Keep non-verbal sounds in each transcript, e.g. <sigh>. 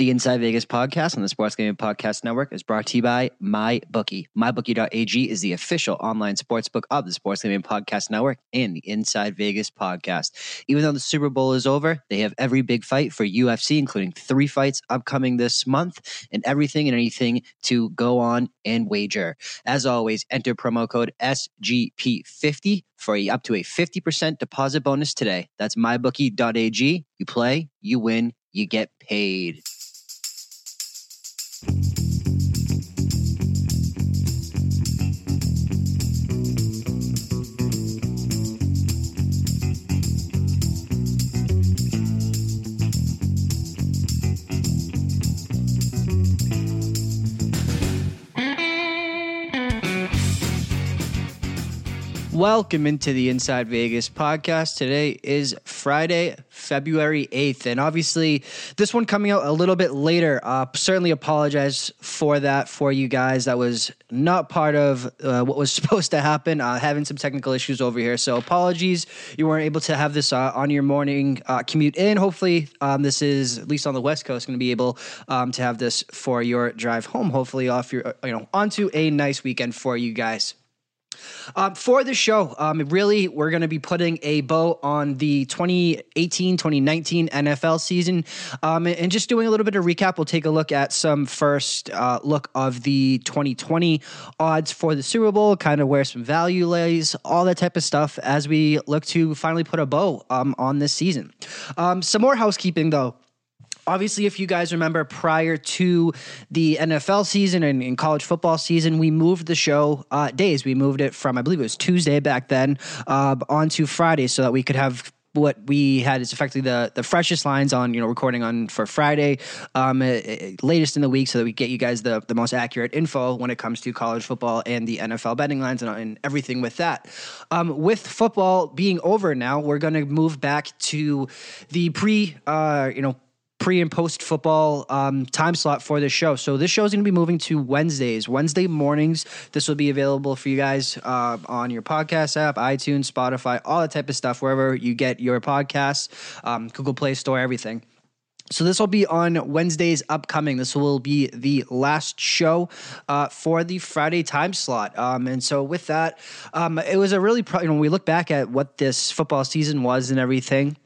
The Inside Vegas podcast on the Sports Gambling Podcast Network is brought to you by MyBookie. MyBookie.ag is the official online sports book of the Sports Gambling Podcast Network and the Inside Vegas podcast. Even though the Super Bowl is over, they have every big fight for UFC, including three fights upcoming this month, and everything and anything to go on and wager. As always, enter promo code SGP50 for a, up to a 50% deposit bonus today. That's mybookie.ag. You play, you win, you get paid. Welcome into the Inside Vegas podcast. Today is Friday, February 8th. And obviously, this one coming out a little bit later. Uh, certainly apologize for that for you guys. That was not part of uh, what was <laughs> supposed to happen. Uh, having some technical issues over here. So, apologies. You weren't able to have this uh, on your morning uh, commute in. Hopefully, um, this is, at least on the West Coast, going to be able um, to have this for your drive home. Hopefully, off your, uh, you know, onto a nice weekend for you guys. Um, for the show, um, really, we're going to be putting a bow on the 2018 2019 NFL season um, and just doing a little bit of recap. We'll take a look at some first uh, look of the 2020 odds for the Super Bowl, kind of where some value lays, all that type of stuff as we look to finally put a bow um, on this season. Um, some more housekeeping, though obviously, if you guys remember, prior to the NFL season and, college football season, we moved the show uh, days. We moved it from, I believe it was Tuesday back then, uh, onto Friday so that we could have what we had is effectively the the freshest lines on you know recording on for Friday, um, uh, latest in the week, so that we get you guys the the most accurate info when it comes to college football and the NFL betting lines and, and everything with that. Um, with football being over now, we're going to move back to the pre uh, you know pre and post football um, time slot for this show. So this show is going to be moving to Wednesdays, Wednesday mornings. This will be available for you guys uh, on your podcast app, iTunes, Spotify, all that type of stuff, wherever you get your podcasts, um, Google Play Store, everything. So this will be on Wednesdays upcoming. This will be the last show uh, for the Friday time slot. Um, and so with that, um, it was a really pro- you know when we look back at what this football season was and everything.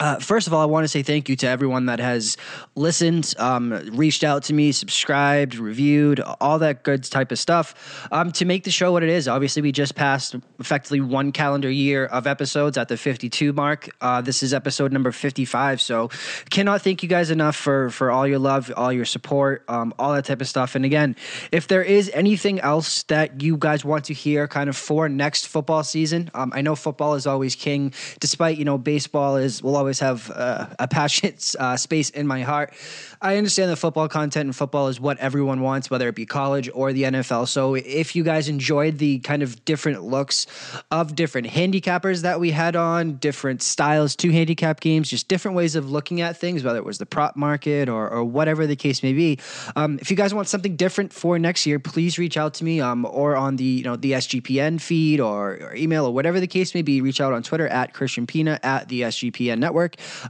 Uh, first of all, I want to say thank you to everyone that has listened, um, reached out to me, subscribed, reviewed, all that good type of stuff um, to make the show what it is. Obviously, we just passed effectively one calendar year of episodes at the 52 mark. Uh, this is episode number 55. So, cannot thank you guys enough for for all your love, all your support, um, all that type of stuff. And again, if there is anything else that you guys want to hear, kind of for next football season, um, I know football is always king, despite you know baseball is will always always have uh, a passionate <laughs> uh, space in my heart. I understand that football content and football is what everyone wants, whether it be college or the NFL. So if you guys enjoyed the kind of different looks of different handicappers that we had on, different styles to handicap games, just different ways of looking at things, whether it was the prop market or, or whatever the case may be. Um, if you guys want something different for next year, please reach out to me um, or on the you know the SGPN feed or, or, email or whatever the case may be. Reach out on Twitter at Christian Pina at the SGPN Network,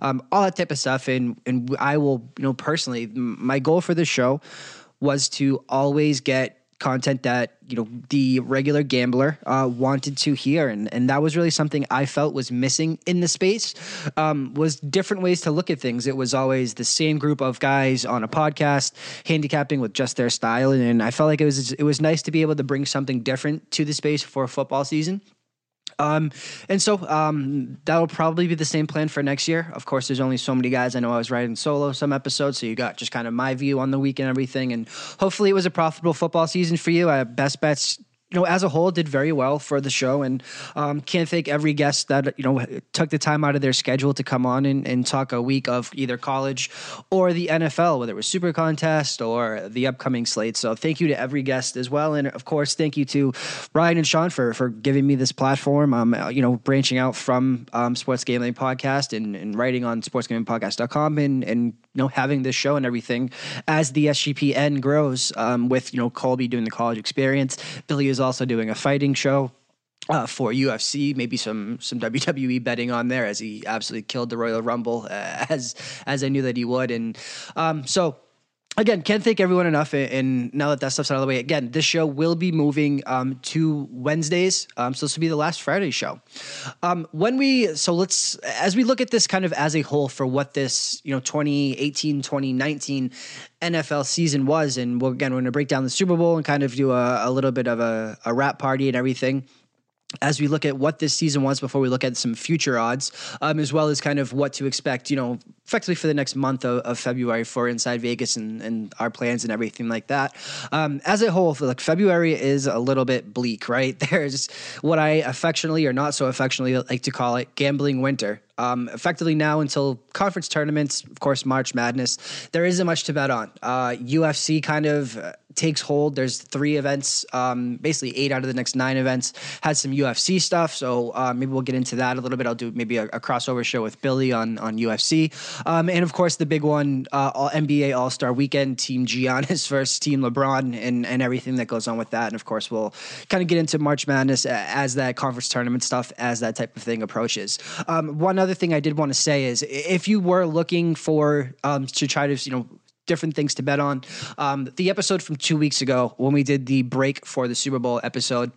um, all that type of stuff, and and I will you know personally my goal for this show was to always get content that you know the regular gambler uh, wanted to hear. And, and that was really something i felt was missing in the space um, was different ways to look at things. It was always the same group of guys on a podcast handicapping with just their style. And, and i felt like it was it was nice to be able to bring something different to the space for a football season um, and so um, that'll probably be the same plan for next year. Of course, there's only so many guys. I know I was writing solo some episodes, so you got just kind of my view on the week and everything. And hopefully, it was a profitable football season for you. I best bets you know, as a whole, did very well for the show, and um, can't thank every guest that you know took the time out of their schedule to come on and, and talk a week of either college or the NFL, whether it was Super Contest or the upcoming slate. So, thank you to every guest as well, and of course, thank you to Ryan and Sean for for giving me this platform. Um, you know, branching out from um, Sports Gambling Podcast and, and writing on SportsGamblingPodcast.com and and you know having this show and everything. As the SGPN grows um, with you know Colby doing the college experience, Billy is also doing a fighting show uh, for UFC, maybe some some <laughs> WWE betting on there as he absolutely killed the Royal Rumble uh, as as I knew that he would, and um, so again, can't thank everyone enough. And now that that stuff's out of the way, again, this show will be moving um, to Wednesdays. Um, so this will be the last Friday show. Um, when we, so let's, as we look at this kind of as a whole for what this, you know, 2018, 2019 NFL season was, and we'll, again, we're going to break down the Super Bowl and kind of do a, a little bit of a, a wrap party and everything as we look at what this season was before we look at some future odds, um, as well as kind of what to expect, you know, effectively for the next month of, of February for Inside Vegas and, and, our plans and everything like that. Um, as a whole, like February is a little bit bleak, right? <laughs> There's what I affectionately or not so affectionately like to call it gambling winter. Um, effectively now until conference tournaments, of course, March Madness, there isn't much to bet on. Uh, UFC kind of uh, takes hold. There's three events, um, basically eight out of the next nine events has some UFC stuff. So uh, maybe we'll get into that a little bit. I'll do maybe a, a crossover show with Billy on on UFC, um, and of course the big one, uh, all, NBA All Star Weekend, Team Giannis <laughs> versus Team LeBron, and and everything that goes on with that. And of course we'll kind of get into March Madness as that conference tournament stuff as that type of thing approaches. Um, one other other thing I did want to say is if you were looking for um, to try to you know different things to bet on, um, the episode from two weeks ago when we did the break for the Super Bowl episode.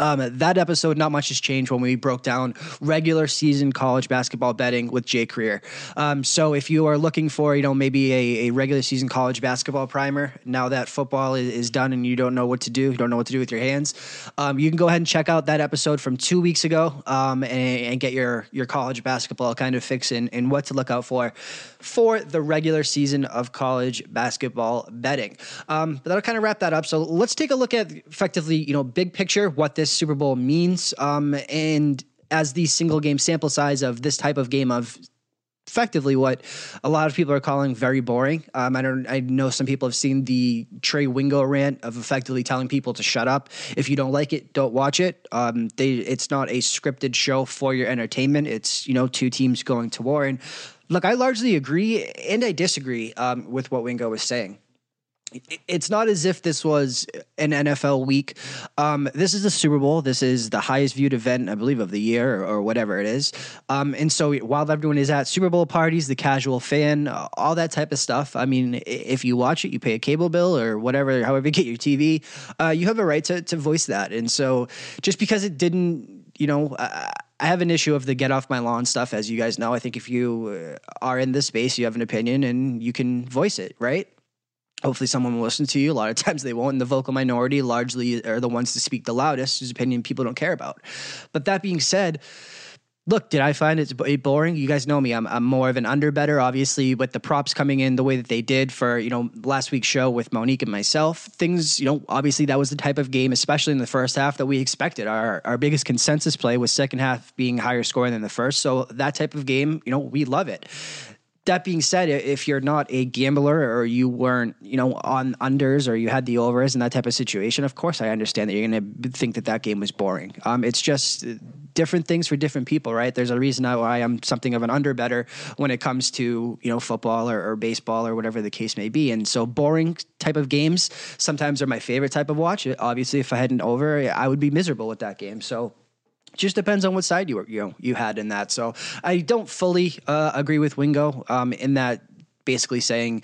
Um, that episode, not much has changed when we broke down regular season college basketball betting with Jay Creer. Um, so if you are looking for, you know, maybe a, a, regular season college basketball primer, now that football is, is, done and you don't know what to do, you don't know what to do with your hands, um, you can go ahead and check out that episode from two weeks ago um, and, and, get your your college basketball kind of fix in and what to look out for for the regular season of college basketball betting. Um, but that'll kind of wrap that up. So let's take a look at effectively, you know, big picture what this Super Bowl means, um, and as the single game sample size of this type of game of effectively what a lot of people are calling very boring. Um, I don't. I know some people have seen the Trey Wingo rant of effectively telling people to shut up. If you don't like it, don't watch it. Um, they. It's not a scripted show for your entertainment. It's you know two teams going to war. And look, I largely agree and I disagree um, with what Wingo was saying it's not as if this was an NFL week. Um, this is the Super Bowl. This is the highest viewed event, I believe, of the year or, or whatever it is. Um, and so while everyone is at Super Bowl parties, the casual fan, all that type of stuff, I mean, if you watch it, you pay a cable bill or whatever, however you get your TV, uh, you have a right to, to voice that. And so just because it didn't, you know, uh, I have an issue of the get off my lawn stuff, as you guys know. I think if you uh, are in this space, you have an opinion and you can voice it, right? Hopefully someone will listen to you. A lot of <laughs> times they won't. And the vocal minority largely are the ones to speak the loudest, whose opinion people don't care about. But that being said, look, did I find it boring? You guys know me. I'm, I'm more of an under better, obviously, with the props coming in the way that they did for, you know, last week's show with Monique and myself. Things, you know, obviously that was the type of game, especially in the first half, that we expected. Our, our biggest consensus play was second half being higher scoring than the first. So that type of game, you know, we love it that being said, if you're not a gambler or you weren't, you know, on unders or you had the overs in that type of situation, of course I understand that you're going to think that that game was boring. Um, it's just different things for different people, right? There's a reason why I'm something of an under better when it comes to you know football or, or baseball or whatever the case may be. And so boring type of games sometimes are my favorite type of watch. Obviously, if I had an over, I would be miserable with that game. So just depends on what side you were, you know you had in that. So I don't fully uh, agree with Wingo um, in that basically saying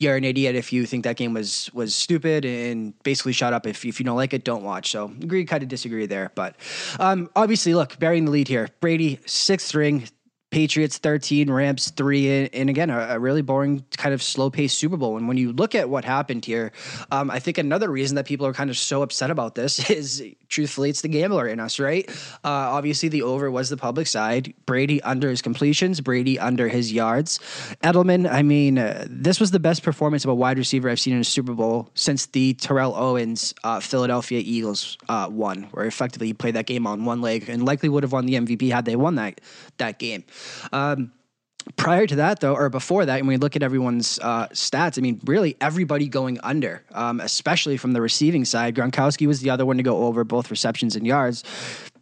you're an idiot if you think that game was was stupid and basically shut up if, if you don't like it don't watch so agree kind of disagree there but um, obviously look burying the lead here brady sixth ring Patriots 13, Rams 3, and again, a, a really boring, kind of slow paced Super Bowl. And when you look at what happened here, um, I think another reason that people are kind of so upset about this <laughs> is truthfully, it's the gambler in us, right? Uh, obviously, the over was the public side. Brady under his completions, Brady under his yards. Edelman, I mean, uh, this was the best performance of a wide receiver I've seen in a Super Bowl since the Terrell Owens uh, Philadelphia Eagles uh, won, where effectively he played that game on one leg and likely would have won the MVP had they won that that game. Um, prior to that though or before that when we look at everyone's uh, stats i mean really everybody going under um, especially from the receiving side. Gronkowski was the other one to go over both receptions and yards.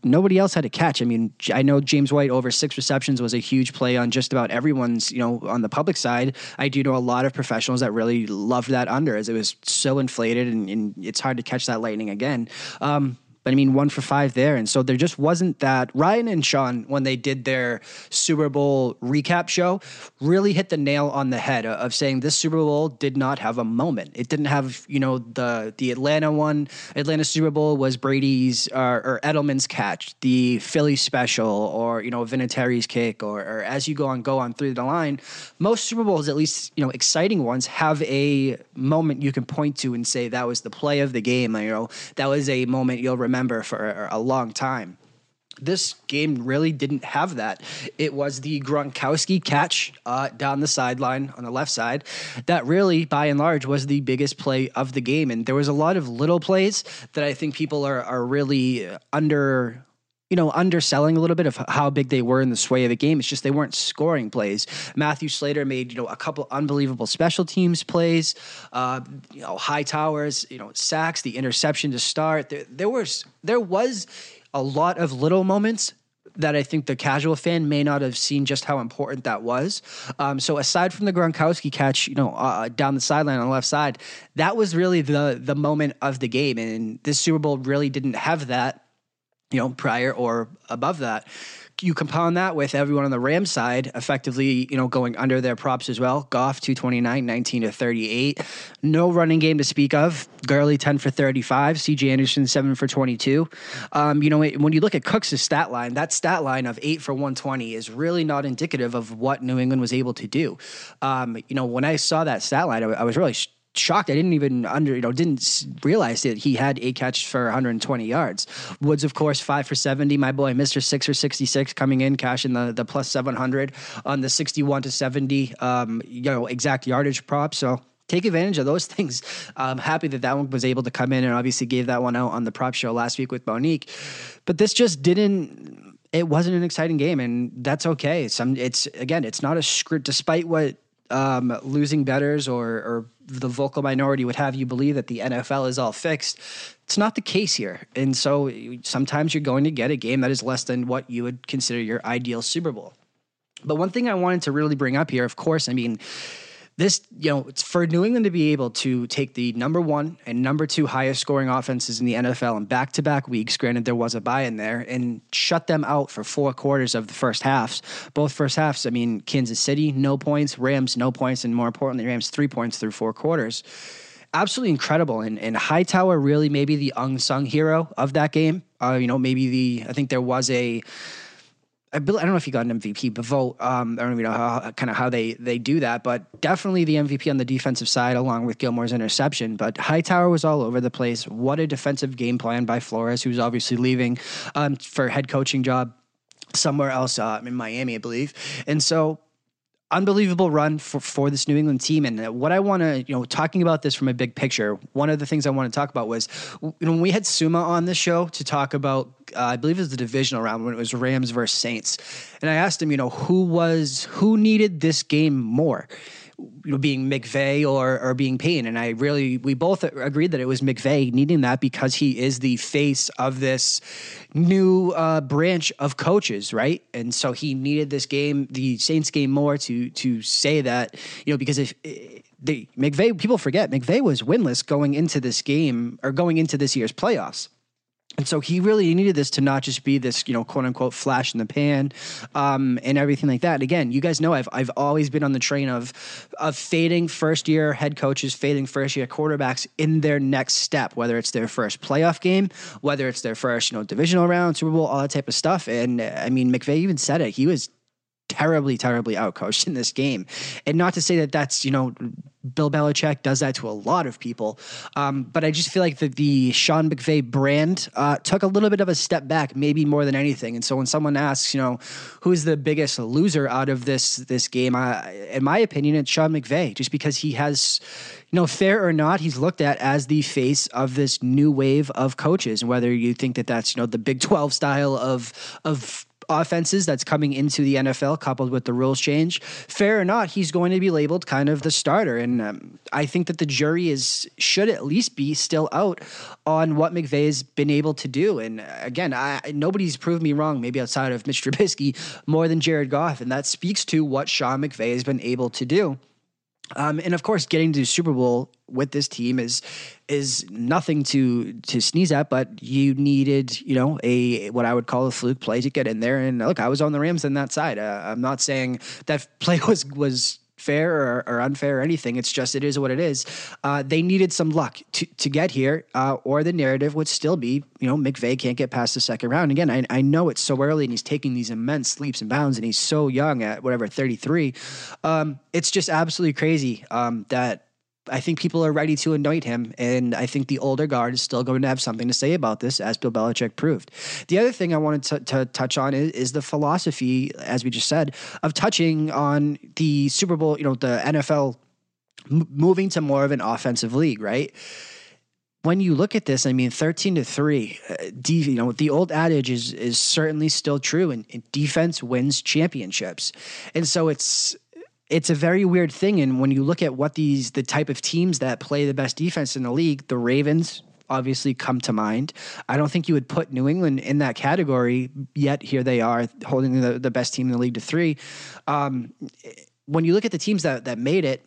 Nobody else had a catch. I mean i know james white over six receptions was a huge play on just about everyone's you know on the public side. I do know a lot of professionals that really loved that under as it was so inflated and, and it's hard to catch that lightning again. Um, but I mean, one for five there. And so there just wasn't that. Ryan and Sean, when they did their Super Bowl recap show, really hit the nail on the head of saying this Super Bowl did not have a moment. It didn't have, you know, the the Atlanta one, Atlanta Super Bowl was Brady's uh, or Edelman's catch, the Philly special, or, you know, Vinatieri's kick, or, or as you go on, go on through the line. Most Super Bowls, at least, you know, exciting ones, have a moment you can point to and say that was the play of the game. You know, that was a moment you'll remember remember for a long time. This game really didn't have that. It was the Gronkowski catch uh, down the sideline on the left side that really, by and large, was the biggest play of the game. And there was a lot of little plays that I think people are are really under you know, underselling a little bit of how big they were in the sway of the game. It's just they weren't scoring plays. Matthew Slater made, you know, a couple unbelievable special teams plays, uh, you know, Hightower's, you know, sacks, the interception to start. There, there was there was a lot of little moments that I think the casual fan may not have seen just how important that was. Um, so aside from the Gronkowski catch, you know, uh, down the sideline on the left side, that was really the the moment of the game, and this Super Bowl really didn't have that you know, prior or above that. You compound that with everyone on the Rams side effectively, you know, going under their props as well. Goff 229, 19 to 38. No running game to speak of. Gurley 10 for 35. CJ Anderson 7 for 22. Um, you know, when you look at Cooks' stat line, that stat line of 8 for 120 is really not indicative of what New England was able to do. Um, you know, when I saw that stat line, I, I was really shocked. I didn't even under you know didn't realize that he had eight catches for 120 yards. Woods, of course, five for 70. My boy, Mister Six for 66, coming in cashing the the plus 700 on the 61 to 70. Um, you know exact yardage prop. So take advantage of those <laughs> things. I'm happy that that one was able to come in and obviously gave that one out on the prop show last week with Monique. But this just didn't. It wasn't an exciting game, and that's okay. Some, it's again, it's not a script. Despite what um, losing betters or, or the vocal minority would have you believe that the NFL is all fixed. It's not the case here. And so sometimes you're going to get a game that is less than what you would consider your ideal Super Bowl. But one thing I wanted to really bring up here, of course, I mean, this, you know, it's for New England to be able to take the number one and number two highest scoring offenses in the NFL in back to back weeks, granted there was a bye in there, and shut them out for four quarters of the first halves. Both first halves, I mean, Kansas City, no points, Rams, no points, and more importantly, Rams, three points through four quarters. Absolutely incredible. And, and Hightower really maybe the unsung hero of that game. Uh, you know, maybe the, I think there was a, I, don't know if he got an MVP, but vote. Um, I don't even know how kind of how they they do that, but definitely the MVP on the defensive side, along with Gilmore's interception. But Hightower was all over the place. What a defensive game plan by Flores, who's obviously leaving um, for head coaching job somewhere else uh, in Miami, I believe. And so unbelievable run for, for this New England team. And what I want to, you know, talking about this from a big picture, one of the things I want to talk about was, you know, when we had Suma on the show to talk about, uh, I believe it was the divisional round when it was Rams versus Saints. And I asked him, you know, who was, who needed this game more? You know, being McVay or or being Payne. And I really we both agreed that it was McVay needing that because he is the face of this new uh, branch of coaches, right? And so he needed this game, the Saints game, more to to say that you know because if. The McVay people forget McVay was winless going into this game or going into this year's playoffs. And so he really needed this to not just be this, you know, quote unquote flash in the pan, um, and everything like that. And again, you guys know I've I've always been on the train of of fading first year head coaches, fading first year quarterbacks in their next step, whether it's their first playoff game, whether it's their first, you know, divisional round, Super Bowl, all that type of stuff. And I mean, McVay even said it. He was terribly, terribly outcoached in this game. And not to say that that's, you know, Bill Belichick does that to a lot of people. Um, but I just feel like the, the Sean McVay brand uh, took a little bit of a step back, maybe more than anything. And so when someone asks, you know, who's the biggest loser out of this this game, I, in my opinion, it's Sean McVay, just because he has, you know, fair or not, he's looked at as the face of this new wave of coaches. And whether you think that that's, you know, the Big 12 style of of offenses that's coming into the NFL, coupled with the rules change, fair or not, he's going to be labeled kind of the starter. And um, I think that the jury is should at least be still out on what McVay has been able to do. And uh, again, I, nobody's proved me wrong, maybe outside of Mitch Trubisky, more than Jared Goff, and that speaks to what Sean McVay has been able to do. Um, and of course, getting to Super Bowl with this team is is nothing to to sneeze at. But you needed, you know, a what I would call a fluke play to get in there. And look, I was on the Rams on that side. Uh, I'm not saying that play <laughs> was was fair or, or, unfair or anything. It's just it is what it is. Uh, they needed some luck to, to get here, uh, or the narrative would still be, you know, McVay can't get past the second round. Again, I, I know it's so early and he's taking these immense leaps and bounds, and he's so young at whatever 33. Um, it's just absolutely crazy um, that I think people are ready to anoint him, and I think the older guard is still going to have something to say about this, as Bill Belichick proved. The other thing I wanted to, to touch on is, is, the philosophy, as we just said, of touching on the Super Bowl, you know, the NFL m- moving to more of an offensive league, right? When you look at this, I mean, thirteen to three, uh, you know, the old adage is is certainly still true, and, and defense wins championships, and so it's it's a very weird thing. And when you look at what these the type of teams that play the best defense in the league, the Ravens obviously come to mind. I don't think you would put New England in that category yet. Here they are holding the, the best team in the league to three. Um, when you look at the teams that that made it,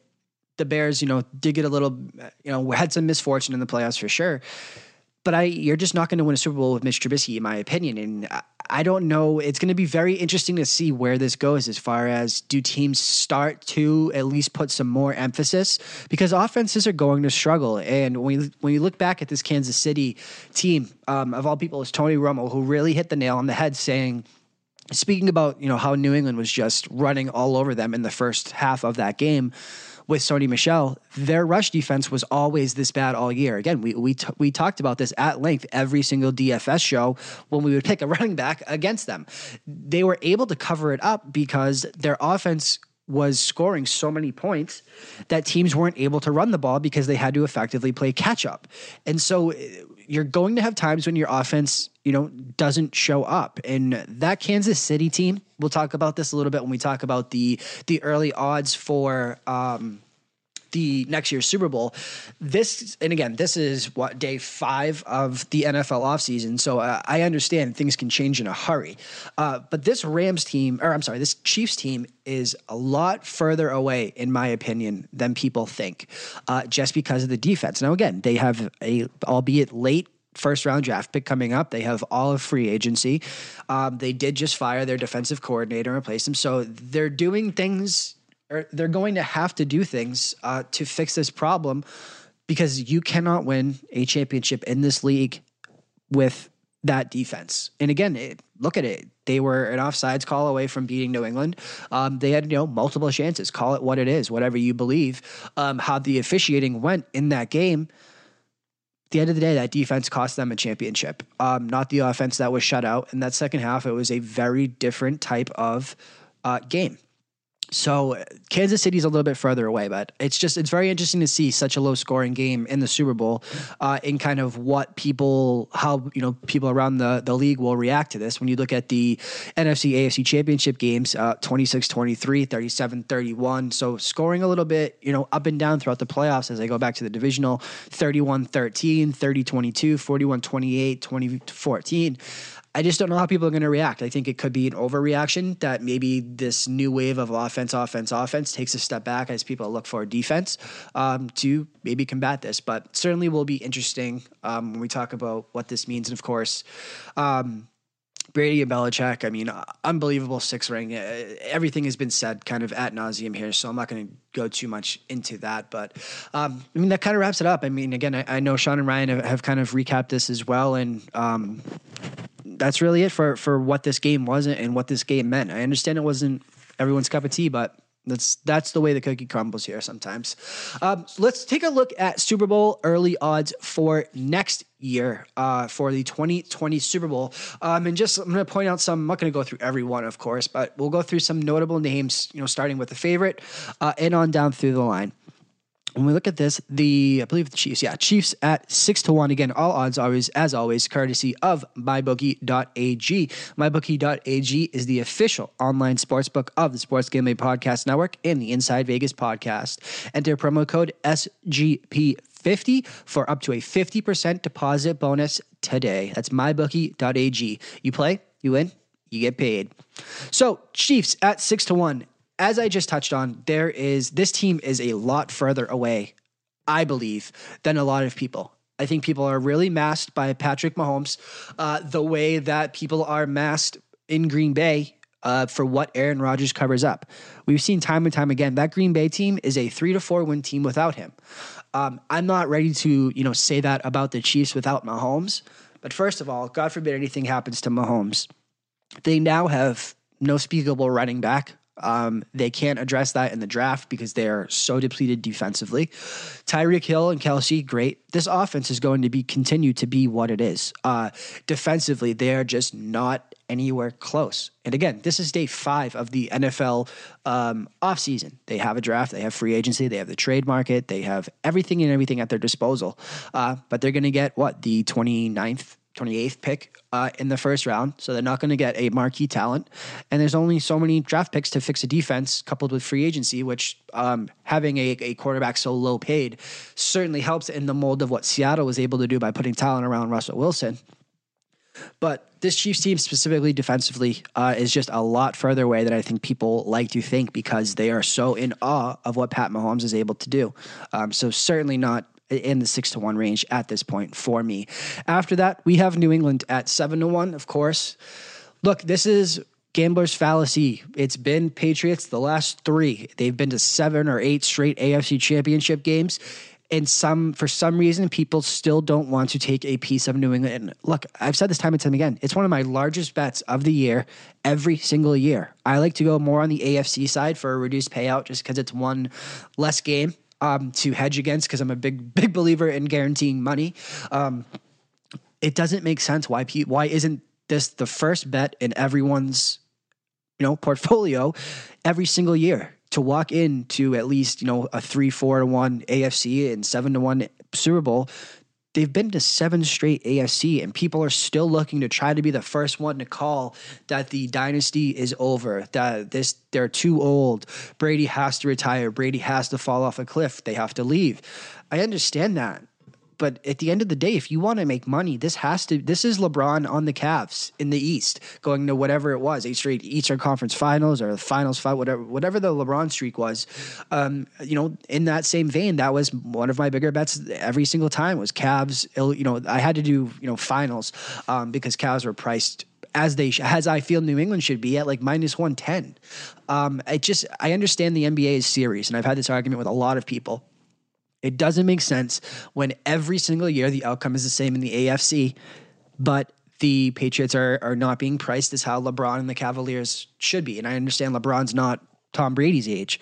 the Bears, you know, did get a little, you know, had some misfortune in the playoffs for sure. But I, you're just not going to win a Super Bowl with Mitch Trubisky, in my opinion. And I don't know. It's going to be very interesting to see where this goes as far as do teams start to at least put some more emphasis because offenses are going to struggle. And when you, when you look back at this Kansas City team, um, of all people, is Tony Romo who really hit the nail on the head, saying. Speaking about you know how New England was just running all over them in the first half of that game, with Sony Michel, their rush defense was always this bad all year. Again, we we t- we talked about this at length every single DFS show when we would pick a <laughs> running back against them. They were able to cover it up because their offense was scoring so many points that teams weren't able to run the ball because they had to effectively play catch up. And so you're going to have times when your offense, you know, doesn't show up. And that Kansas City team, we'll talk about this a little bit when we talk about the the early odds for um, the next year's Super Bowl. This, and again, this is what day five of the NFL offseason. So uh, I understand things can change in a hurry. Uh, but this Rams team, or I'm sorry, this Chiefs team is a lot further away, in my opinion, than people think, uh, just because of the defense. Now, again, they have a, albeit late first round draft pick coming up. They have all of free agency. Um, they did just fire their defensive coordinator and replace him. So they're doing things or they're going to have to do things uh, to fix this problem because you cannot win a championship in this league with that defense. And again, it, look at it. They were an offsides call away from beating New England. Um, they had you know multiple chances. Call it what it is, whatever you believe. Um, how the officiating went in that game. At the end of the day, that defense cost them a championship. Um, not the offense that was shut out. In that second half, it was a very different type of uh, game. So Kansas City's a little bit further away, but it's just it's very interesting to see such a low scoring game in the Super Bowl, uh, in kind of what people how you know people around the the league will react to this. When you look at the NFC AFC Championship games, uh, 26-23, 37-31, so scoring a little bit you know up and down throughout the playoffs as they go back to the divisional, 31-13, 30-22, 41-28, 20-14. I just don't know how people are going to react. I think it could be an overreaction that maybe this new wave of offense, offense, offense takes a step back as people look for defense um, to maybe combat this. But certainly will be interesting um, when we talk about what this means. And of course, um, Brady and Belichick, I mean, unbelievable six ring. Uh, everything has been said kind of at nauseum here, so I'm not going to go too much into that. But um, I mean, that kind of wraps it up. I mean, again, I, I know Sean and Ryan have, have, kind of recapped this as well, and um, that's really it for for what this game wasn't and what this game meant. I understand it wasn't everyone's cup of tea, but that's that's the way the cookie crumbles here sometimes. Um, so let's take a look at Super Bowl early odds for next year uh, for the 2020 Super Bowl. Um, and just I'm going to point out some. I'm not going to go through every one, of course, but we'll go through some notable names. You know, starting with the favorite uh, and on down through the line when we look at this, the I believe the Chiefs, yeah, Chiefs at six to one. Again, all odds always, as always, courtesy of mybookie.ag. Mybookie.ag is the official online sportsbook of the Sports Gambling Podcast Network and the Inside Vegas podcast. Enter promo code SGP50 for up to a 50% deposit bonus today. That's mybookie.ag. You play, you win, you get paid. So, Chiefs at six to one as I just touched on, there is this team is a lot further away, I believe, than a lot of people. I think people are really masked by Patrick Mahomes, uh, the way that people are masked in Green Bay uh, for what Aaron Rodgers covers up. We've seen time and time again that Green Bay team is a three to four win team without him. Um, I'm not ready to you know say that about the Chiefs without Mahomes. But first of all, God forbid anything happens to Mahomes, they now have no speakable running back. Um, they can't address that in the draft because they are so depleted defensively. Tyreek Hill and Kelce, great. This offense is going to be continue to be what it is. Uh, defensively, they are just not anywhere close. And again, this is day five of the NFL um, offseason. They have a draft, they have free agency, they have the trade market, they have everything and everything at their disposal. Uh, but they're going to get what, the 29th 28th pick uh, in the first round. So they're not going to get a marquee talent. And there's only so many draft picks to fix a defense coupled with free agency, which um, having a, a quarterback so low paid certainly helps in the mold of what Seattle was able to do by putting talent around Russell Wilson. But this Chiefs team, specifically defensively, uh, is just a lot further away than I think people like to think because they are so in awe of what Pat Mahomes is able to do. Um, so certainly not in the six to one range at this point for me. After that, we have New England at seven to one, of course. Look, this is gambler's fallacy. It's been Patriots the last three. They've been to seven or eight straight AFC championship games. And some, for some reason, people still don't want to take a piece of New England. And look, I've said this time and time again. It's one of my largest bets of the year, every single year. I like to go more on the AFC side for a reduced payout, just because it's one less game um, to hedge against because I'm a big <laughs> big believer in guaranteeing money. Um, it doesn't make sense why pe- why isn't this the first bet in everyone's you know portfolio every single year to walk into at least you know a three four to one AFC and seven to one Super Bowl they've been to seven straight AFC, and people are still looking to try to be the first one to call that the dynasty is over. That this they're too old. Brady has to retire. Brady has to fall off a cliff. They have to leave. I understand that. But at the end of the day, if you want to make money, this has to. This is LeBron on the Cavs in the East, going to whatever it was, eight straight Eastern Conference Finals or the Finals fight, whatever, whatever the LeBron streak was. Um, you know, in that same vein, that was one of my bigger bets every single time was Cavs. You know, I had to do you know finals um, because Cavs were priced as they as I feel New England should be at like minus 110. Um, I just I understand the NBA is serious and I've had this argument with a lot of people. It doesn't make sense when every single year the outcome is the same in the AFC, but the Patriots are are not being priced as how LeBron and the Cavaliers should be. And I understand LeBron's not Tom Brady's age.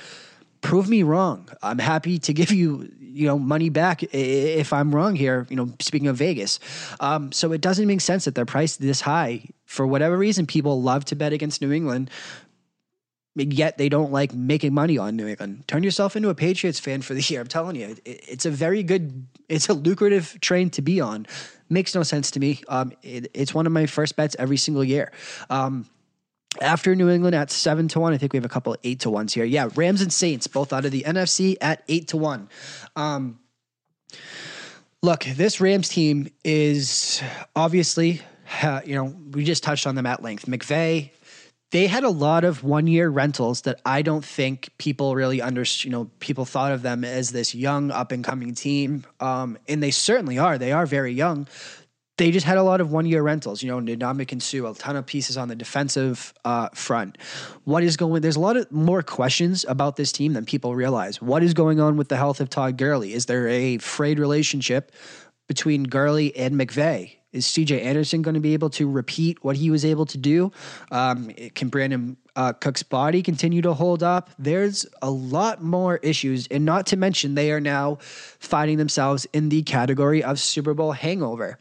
Prove me wrong. I'm happy to give you, you know, money back if I'm wrong here. You know, speaking of Vegas, um, so it doesn't make sense that they're priced this high for whatever reason. People love to bet against New England, yet they don't like making money on New England. Turn yourself into a Patriots fan for the year. I'm telling you, it, it's a very good, it's a lucrative train to be on. Makes no sense to me. Um, it, it's one of my first bets every single year. Um, after New England at seven to one, I think we have a couple eight to ones here. Yeah, Rams and Saints both out of the NFC at eight to one. Um, look, this Rams team is obviously, uh, you know, we just touched on them at length. McVay, they had a lot of one year rentals that I don't think people really understood. You know, people thought of them as this young up and coming team, um, and they certainly are. They are very young. They just had a lot of one year rentals. You know, Ndamukong Suh, a ton of pieces on the defensive uh, front. What is going? There's a lot of more questions about this team than people realize. What is going on with the health of Todd Gurley? Is there a frayed relationship between Gurley and McVay? Is CJ Anderson going to be able to repeat what he was able to do? Um, can Brandin uh, Cooks' body continue to hold up? There's a lot more issues, and not to mention they are now finding themselves in the category of Super Bowl hangover.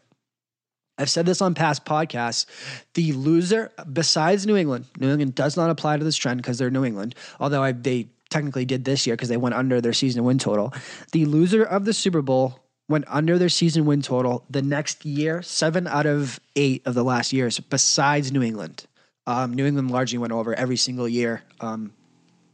I've said this on past podcasts. The loser, besides New England, New England does not apply to this trend because they're New England, although I, they technically did this year because they went under their season win total. The loser of the Super Bowl went under their season win total the next year, seven out of eight of the last years, besides New England. Um, New England largely went over every single year. Um,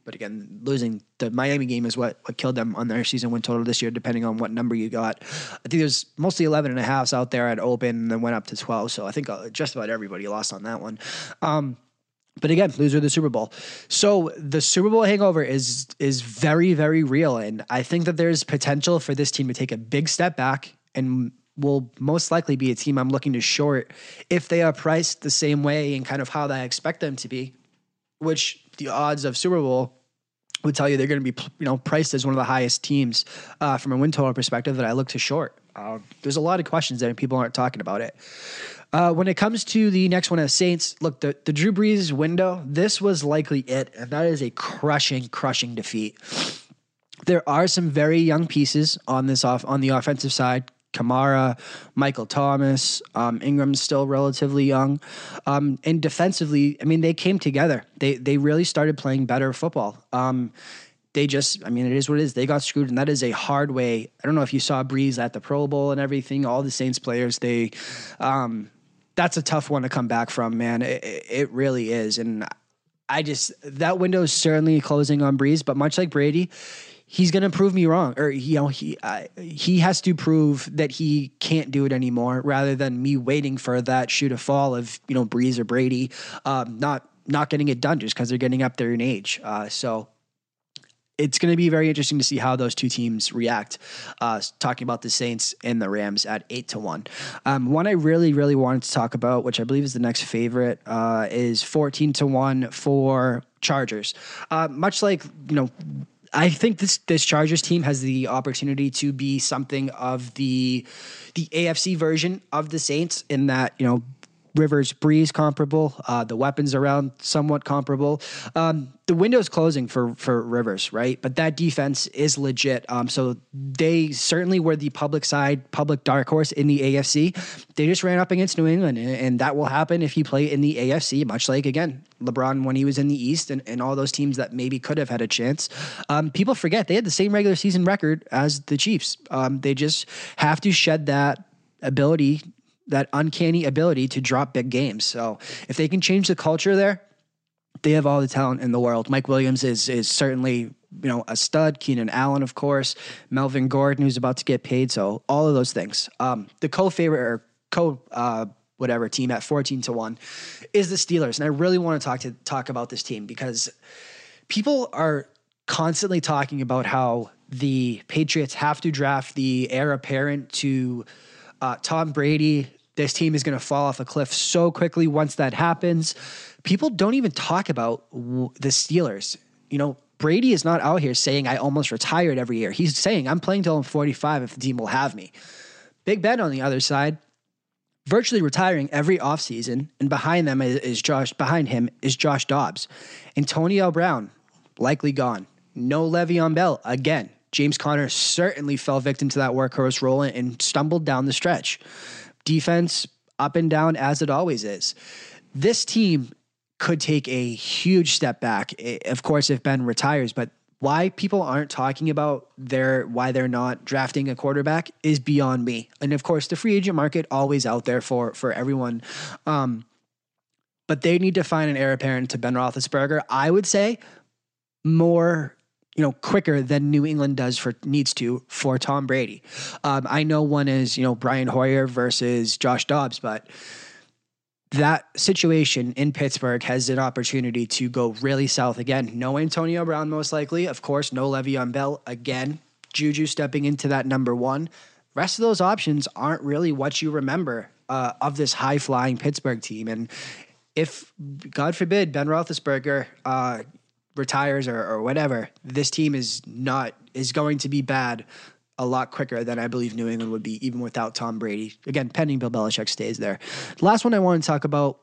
but again, losing the Miami game is what, what killed them on their season win total this year, depending on what number you got. I think there's mostly 11 and a half out there at open and then went up to 12. So I think uh, just about everybody lost on that one. Um, But again, loser the Super Bowl. So the Super Bowl hangover is is very very real, and I think that there's potential for this team to take a big step back and will most likely be a team I'm looking to short if they are priced the same way and kind of how I expect them to be, which the odds of Super Bowl would tell you they're going to be you know priced as one of the highest teams uh, from a win total perspective that I look to short. Uh, there's a lot of questions there and people aren't talking about it. Uh, when it comes to the next one, as Saints, look the the Drew Brees window. This was likely it, and that is a crushing, crushing defeat. There are some very young pieces on this off on the offensive side. Kamara, Michael Thomas, um, Ingram's still relatively young, um, and defensively, I mean, they came together. They they really started playing better football. Um, they just, I mean, it is what it is. They got screwed, and that is a hard way. I don't know if you saw Brees at the Pro Bowl and everything. All the Saints players, they, um, that's a tough one to come back from, man. It, it really is, and I just that window is certainly closing on Brees, but much like Brady, he's going to prove me wrong, or you know, he he has to prove that he can't do it anymore, rather than me waiting for that shoe to fall of you know Brees or Brady, um, not not getting it done just because they're getting up there in age. Uh, so it's going to be very interesting to see how those two teams react. Uh, talking about the Saints and the Rams at eight to one. Um, one I really, really wanted to talk about, which I believe is the next favorite, uh, is fourteen to one for Chargers. Uh, much like you know. I think this this Chargers team has the opportunity to be something of the the AFC version of the Saints in that you know Rivers Brees comparable. Uh, the weapons around somewhat comparable. Um, the window's closing for for Rivers, right? But that defense is legit. Um, so they certainly were the public side, public dark horse in the AFC. They just ran up against New England, and, and that will happen if you play in the AFC. Much like again LeBron when he was in the East, and, and all those teams that maybe could have had a chance. Um, people forget they had the same regular season record as the Chiefs. Um, they just have to shed that ability that uncanny ability to drop big games. So if they can change the culture there, they have all the talent in the world. Mike Williams is is certainly you know a stud. Keenan Allen, of course, Melvin Gordon, who's about to get paid. So all of those things. Um, the co-favorite or co uh, whatever team at fourteen to one is the Steelers, and I really want to talk to talk about this team because people are constantly talking about how the Patriots have to draft the heir apparent to uh, Tom Brady this team is going to fall off a cliff so quickly once that happens. People don't even talk about the Steelers. You know, Brady is not out here saying I almost retired every year. He's saying I'm playing till I'm 45 if the team will have me. Big Ben on the other side, virtually retiring every offseason, and behind them is Josh behind him is Josh Dobbs. Antonio Brown, likely gone. No Le'Veon Bell again. James Conner certainly fell victim to that workhorse role and stumbled down the stretch defense up and down as it always is. This team could take a huge step back, eh, of course, if Ben retires, but why people aren't talking about their why they're not drafting a quarterback is beyond me. And of course, the free agent market always out there for for everyone. Um, but they need to find an heir apparent to Ben Roethlisberger. I would say more you know, quicker than New England does for needs to for Tom Brady. Um, I know one is you know Brian Hoyer versus Josh Dobbs, but that situation in Pittsburgh has an opportunity to go really south again. No Antonio Brown, most likely. Of course, no Le'Veon Bell again. Juju stepping into that number one. Rest of those options aren't really what you remember uh, of this high flying Pittsburgh team. And if, God forbid, Ben Roethlisberger uh, retires or, or whatever, this team is not is going to be bad a lot quicker than I believe New England would be, even without Tom Brady. Again, pending Bill Belichick stays there. The last one I want to talk about.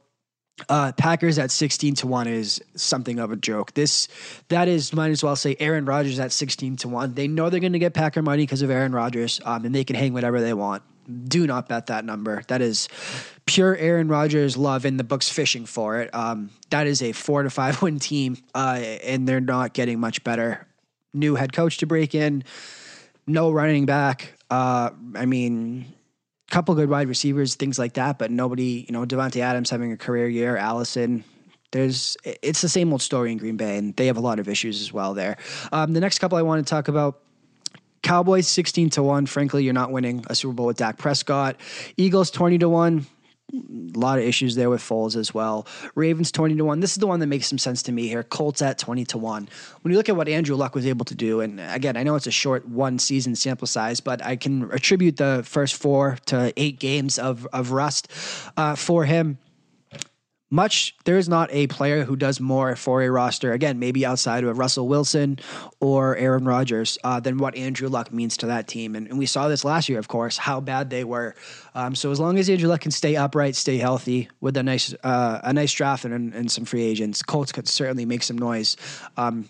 Uh, Packers at sixteen to one is something of a joke. This that is might as well say Aaron Rodgers at sixteen to one. They know they're going to get Packer money because of Aaron Rodgers, um, and they can hang whatever they want do not bet that number. That is pure Aaron Rodgers love, and the book's fishing for it. Um, that is a four to five <laughs> win team, uh, and they're not getting much better. New head coach to break in, no running back. Uh, I mean, couple good wide receivers, things like that, but nobody. You know, Davante Adams having a career year, Allison. There's, it's the same old story in Green Bay, and they have a lot of issues as well there. Um, the next couple I want to talk about Cowboys 16 to 1. Frankly, you're not winning a Super Bowl with Dak Prescott. Eagles 20 to 1. A lot of issues there with Foles as well. Ravens 20 to 1. This is the one that makes some sense to me here. Colts at 20 to 1. When you look at what Andrew Luck was able to do, and again, I know it's a short one season sample size, but I can attribute the first four to eight games of, of rust uh, for him much there is not a player who does more for a roster again maybe outside of russell wilson or aaron rodgers uh, than what andrew luck means to that team. And, and, we saw this last year of course how bad they were. Um, so as long as andrew luck can stay upright stay healthy with a nice uh, a nice draft and, and some free agents colts could certainly make some noise. Um,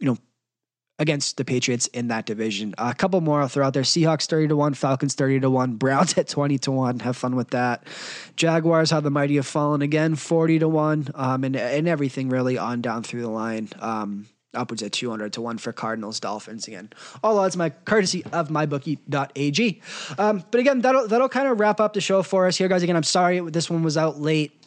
you know against the Patriots in that division. A couple more I'll throw out there. Seahawks 30 to 1, Falcons 30 to 1, Browns <laughs> at 20 to 1. Have fun with that. Jaguars, how the mighty have fallen again, 40 to 1. Um, and, and everything really on down through the line. Um, upwards at 200 to 1 for Cardinals Dolphins again. All odds my courtesy of mybookie.ag. Um, but again, that'll that'll kind of wrap up the show for us here guys. Again, I'm sorry this one was out late.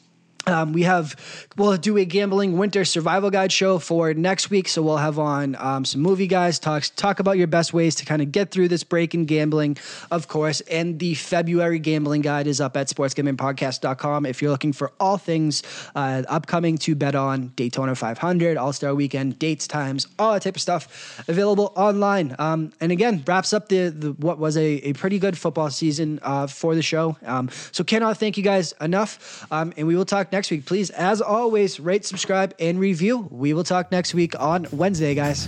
Um, we have we'll do a gambling winter survival guide show for next week. So we'll have on um, some movie guys talk talk about your best ways to kind of get through this break in gambling, of course. And the February gambling guide is up at sportsgamblingpodcast.com if you're looking for all things uh, upcoming to bet on Daytona 500, All Star Weekend, dates, times, all that type of stuff available online. Um, and again, wraps up the, the what was a, a pretty good football season uh, for the show. Um, so cannot thank you guys enough. Um, and we will talk next week. Please, as always, rate, subscribe, and review. We will talk next week on Wednesday, guys.